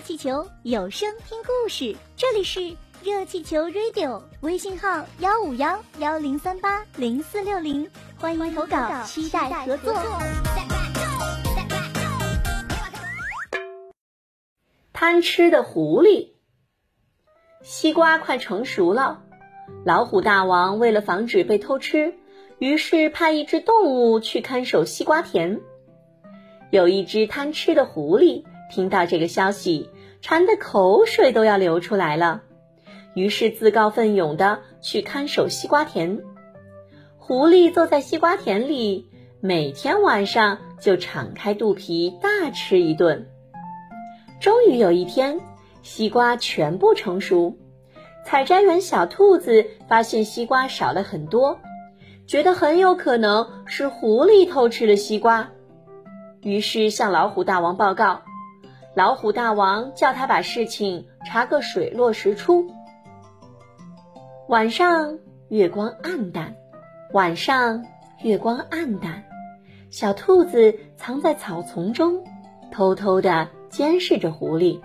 气球有声听故事，这里是热气球 Radio，微信号幺五幺幺零三八零四六零，欢迎投稿，期待合作。贪吃的狐狸，西瓜快成熟了，老虎大王为了防止被偷吃，于是派一只动物去看守西瓜田。有一只贪吃的狐狸。听到这个消息，馋得口水都要流出来了，于是自告奋勇的去看守西瓜田。狐狸坐在西瓜田里，每天晚上就敞开肚皮大吃一顿。终于有一天，西瓜全部成熟，采摘员小兔子发现西瓜少了很多，觉得很有可能是狐狸偷吃了西瓜，于是向老虎大王报告。老虎大王叫他把事情查个水落石出。晚上月光暗淡，晚上月光暗淡，小兔子藏在草丛中，偷偷的监视着狐狸。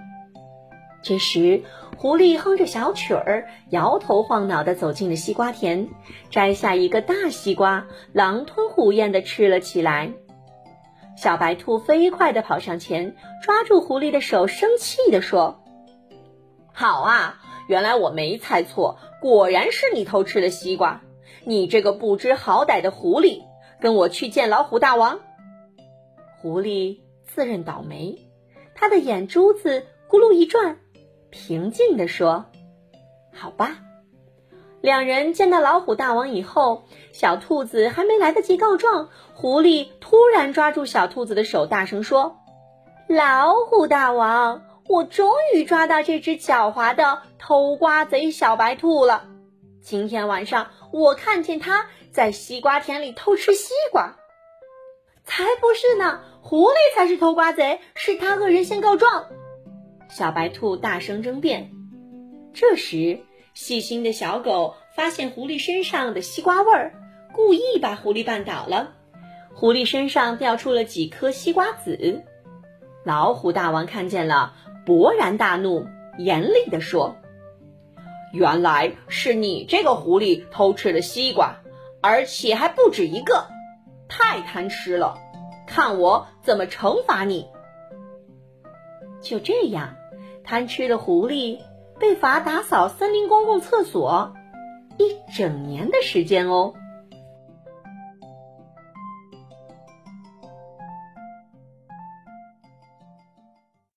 这时，狐狸哼着小曲儿，摇头晃脑的走进了西瓜田，摘下一个大西瓜，狼吞虎咽的吃了起来。小白兔飞快地跑上前，抓住狐狸的手，生气地说：“好啊，原来我没猜错，果然是你偷吃了西瓜！你这个不知好歹的狐狸，跟我去见老虎大王。”狐狸自认倒霉，他的眼珠子咕噜一转，平静地说：“好吧。”两人见到老虎大王以后，小兔子还没来得及告状，狐狸突然抓住小兔子的手，大声说：“老虎大王，我终于抓到这只狡猾的偷瓜贼小白兔了！今天晚上我看见它在西瓜田里偷吃西瓜。”“才不是呢，狐狸才是偷瓜贼，是他恶人先告状。”小白兔大声争辩。这时。细心的小狗发现狐狸身上的西瓜味儿，故意把狐狸绊倒了。狐狸身上掉出了几颗西瓜籽。老虎大王看见了，勃然大怒，严厉地说：“原来是你这个狐狸偷吃了西瓜，而且还不止一个，太贪吃了！看我怎么惩罚你！”就这样，贪吃的狐狸。被罚打扫森林公共厕所一整年的时间哦。